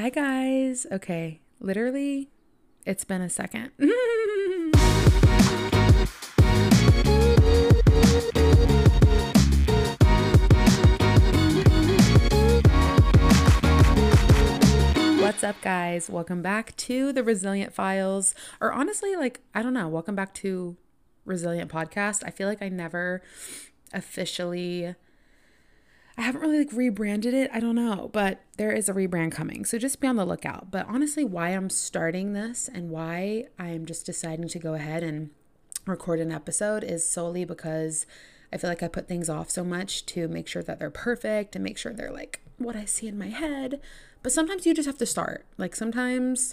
Hi, guys. Okay, literally, it's been a second. What's up, guys? Welcome back to the Resilient Files, or honestly, like, I don't know, welcome back to Resilient Podcast. I feel like I never officially I haven't really like rebranded it. I don't know, but there is a rebrand coming. So just be on the lookout. But honestly, why I'm starting this and why I'm just deciding to go ahead and record an episode is solely because I feel like I put things off so much to make sure that they're perfect and make sure they're like what I see in my head. But sometimes you just have to start. Like sometimes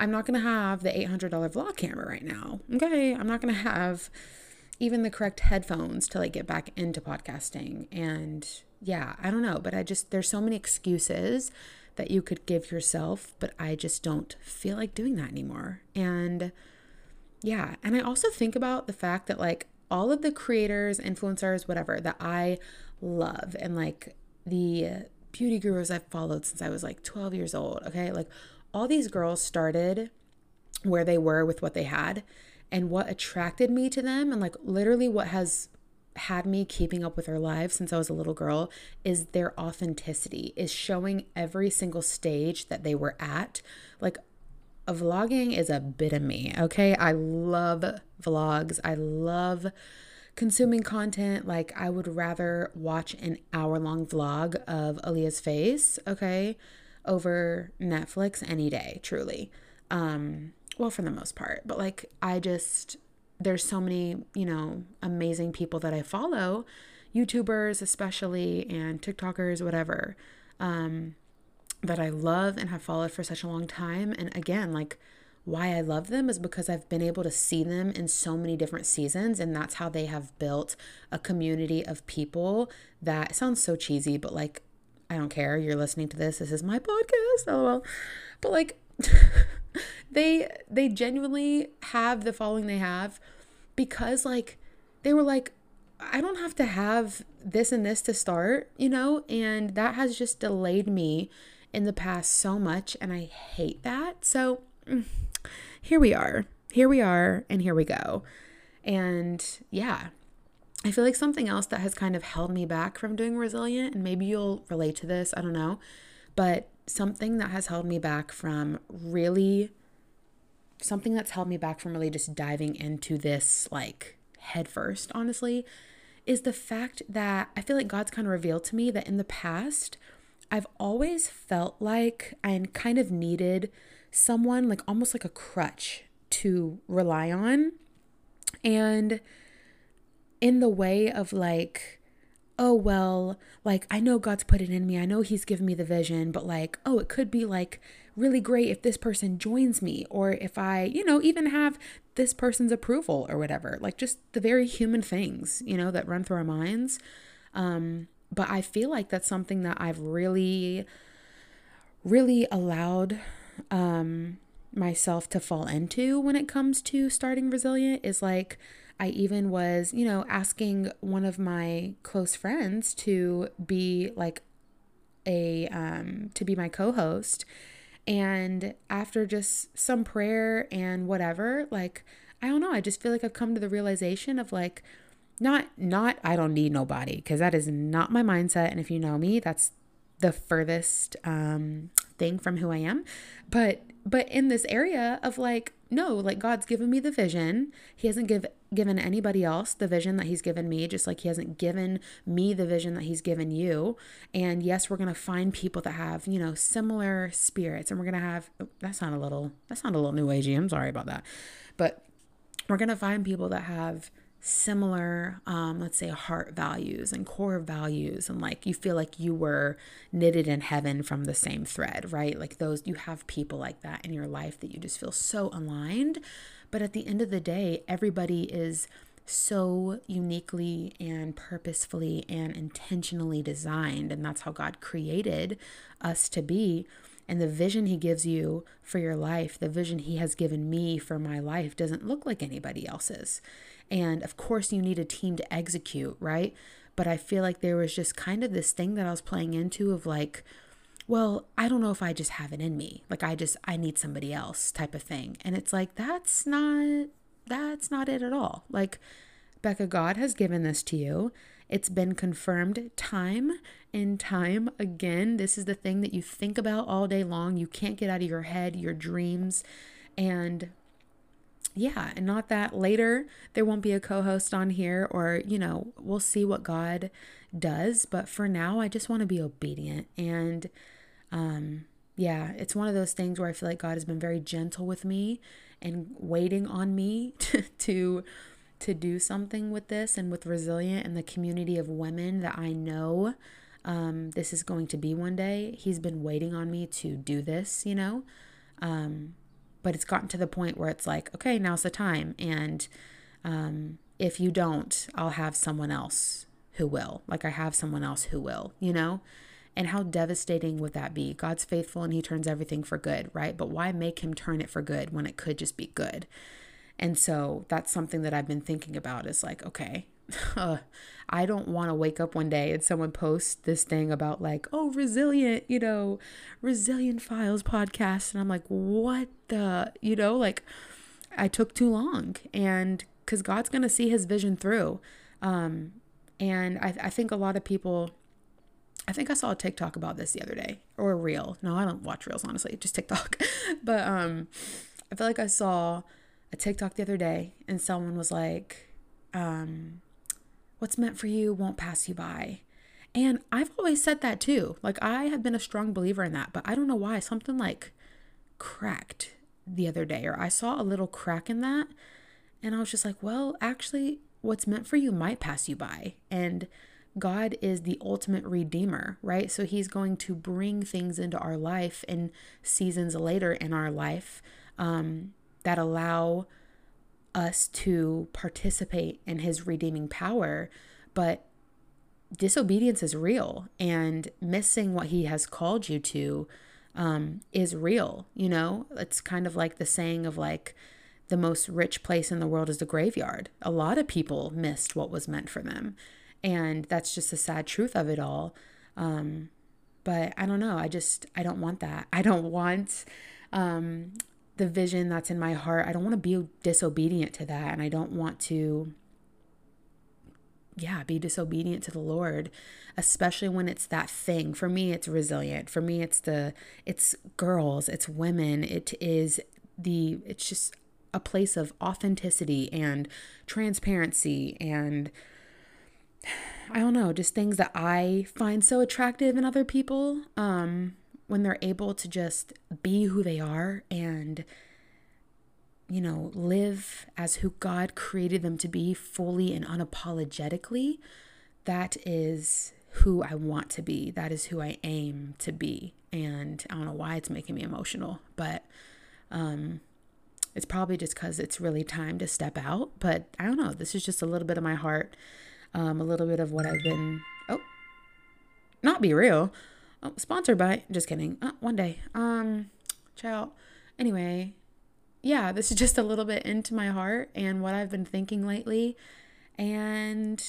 I'm not going to have the $800 vlog camera right now. Okay. I'm not going to have even the correct headphones to like get back into podcasting. And yeah, I don't know, but I just, there's so many excuses that you could give yourself, but I just don't feel like doing that anymore. And yeah, and I also think about the fact that like all of the creators, influencers, whatever that I love and like the beauty gurus I've followed since I was like 12 years old, okay? Like all these girls started where they were with what they had and what attracted me to them and like literally what has had me keeping up with their lives since I was a little girl is their authenticity, is showing every single stage that they were at. Like, a vlogging is a bit of me, okay? I love vlogs. I love consuming content. Like, I would rather watch an hour long vlog of Aaliyah's face, okay, over Netflix any day, truly. Um, well, for the most part, but like, I just, there's so many, you know, amazing people that I follow, YouTubers especially, and TikTokers, whatever, um, that I love and have followed for such a long time. And again, like, why I love them is because I've been able to see them in so many different seasons, and that's how they have built a community of people that sounds so cheesy, but like, I don't care. You're listening to this. This is my podcast. LOL. But like, they they genuinely have the following they have because like they were like I don't have to have this and this to start, you know? And that has just delayed me in the past so much and I hate that. So mm, here we are. Here we are and here we go. And yeah, I feel like something else that has kind of held me back from doing resilient and maybe you'll relate to this, I don't know, but something that has held me back from really something that's held me back from really just diving into this like head first, honestly, is the fact that I feel like God's kind of revealed to me that in the past, I've always felt like I kind of needed someone, like almost like a crutch to rely on. And in the way of like, oh, well, like I know God's put it in me. I know He's given me the vision, but like, oh, it could be like really great if this person joins me or if I, you know, even have this person's approval or whatever. Like just the very human things, you know, that run through our minds. Um, but I feel like that's something that I've really, really allowed um, myself to fall into when it comes to starting resilient is like, I even was, you know, asking one of my close friends to be like a um to be my co-host and after just some prayer and whatever, like, I don't know, I just feel like I've come to the realization of like, not, not, I don't need nobody, because that is not my mindset. And if you know me, that's the furthest um, thing from who I am. But, but in this area of like, no, like God's given me the vision. He hasn't give, given anybody else the vision that He's given me, just like He hasn't given me the vision that He's given you. And yes, we're gonna find people that have, you know, similar spirits, and we're gonna have oh, that sound a little that sound a little new agey. I'm sorry about that, but we're gonna find people that have similar um, let's say heart values and core values and like you feel like you were knitted in heaven from the same thread right? Like those you have people like that in your life that you just feel so aligned. But at the end of the day everybody is so uniquely and purposefully and intentionally designed and that's how God created us to be and the vision he gives you for your life, the vision he has given me for my life, doesn't look like anybody else's. And of course, you need a team to execute, right? But I feel like there was just kind of this thing that I was playing into of like, well, I don't know if I just have it in me. Like I just I need somebody else type of thing. And it's like that's not that's not it at all. Like Bekah, God has given this to you. It's been confirmed time and time again. This is the thing that you think about all day long. You can't get out of your head, your dreams. And yeah, and not that later there won't be a co host on here, or, you know, we'll see what God does. But for now, I just want to be obedient. And um, yeah, it's one of those things where I feel like God has been very gentle with me and waiting on me to, to to do something with this and with resilient and the community of women that I know um, this is going to be one day. He's been waiting on me to do this, you know. Um, but it's gotten to the point where it's like, okay, now's the time. And um, if you don't, I'll have someone else who will. Like I have someone else who will, you know? And how devastating would that be? God's faithful and he turns everything for good, right? But why make him turn it for good when it could just be good? And so that's something that I've been thinking about is like, okay, I don't want to wake up one day and someone posts this thing about like, oh, resilient, you know, resilient files podcast. And I'm like, what the, you know, like I took too long and because God's going to see his vision through. Um, and I, I think a lot of people, I think I saw a TikTok about this the other day or a reel. No, I don't watch reels, honestly, just TikTok. but um, I feel like I saw a TikTok the other day and someone was like, um, what's meant for you won't pass you by. And I've always said that too. Like I have been a strong believer in that, but I don't know why something like cracked the other day or I saw a little crack in that and I was just like, well, actually what's meant for you might pass you by. And God is the ultimate redeemer, right? So he's going to bring things into our life and seasons later in our life um, that allow us to participate in his redeeming power. But disobedience is real, and missing what he has called you to um, is real. You know, it's kind of like the saying of like, the most rich place in the world is the graveyard. A lot of people missed what was meant for them. And that's just the sad truth of it all. Um, but I don't know. I just, I don't want that. I don't want um, the vision that's in my heart. I don't want to be disobedient to that. And I don't want to, yeah, be disobedient to the Lord, especially when it's that thing. For me, it's resilient. For me, it's the, it's girls, it's women. It is the, it's just a place of authenticity and transparency and, I don't know, just things that I find so attractive in other people. Um, when they're able to just be who they are and you know live as who God created them to be fully and unapologetically that is who I want to be. That is who I aim to be. And I don't know why it's making me emotional but um it's probably just cuz it's really time to step out. But I don't know. This is just a little bit of my heart um a little bit of what I've been oh not BeReal Oh, sponsored by. Just kidding. Uh, one day. Um, ciao. Anyway, yeah, this is just a little bit into my heart and what I've been thinking lately. And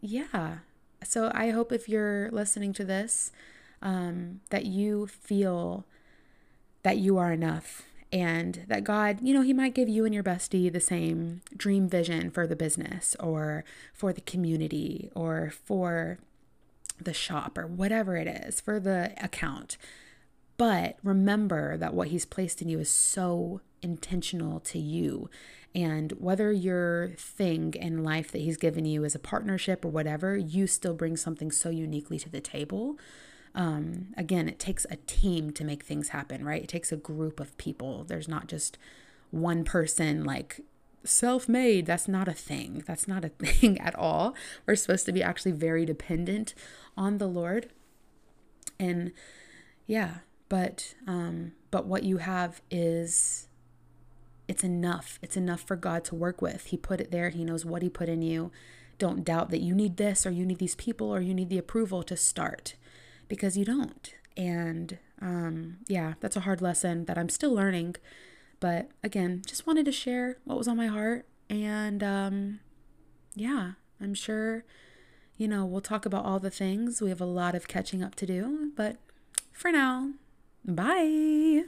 yeah, so I hope if you're listening to this, um, that you feel that you are enough and that God, you know, He might give you and your bestie the same dream vision for the business or for the community or for the shop or whatever it is for the account. But remember that what he's placed in you is so intentional to you. And whether your thing in life that he's given you is a partnership or whatever, you still bring something so uniquely to the table. Um, again, it takes a team to make things happen, right? It takes a group of people. There's not just one person like self made. That's not a thing. That's not a thing at all. We're supposed to be actually very dependent on the Lord. And yeah, but um but what you have is it's enough. It's enough for God to work with. He put it there. He knows what he put in you. Don't doubt that you need this or you need these people or you need the approval to start because you don't. And um yeah, that's a hard lesson that I'm still learning. But again, just wanted to share what was on my heart and um yeah, I'm sure you know, we'll talk about all the things. We have a lot of catching up to do, but for now. Bye.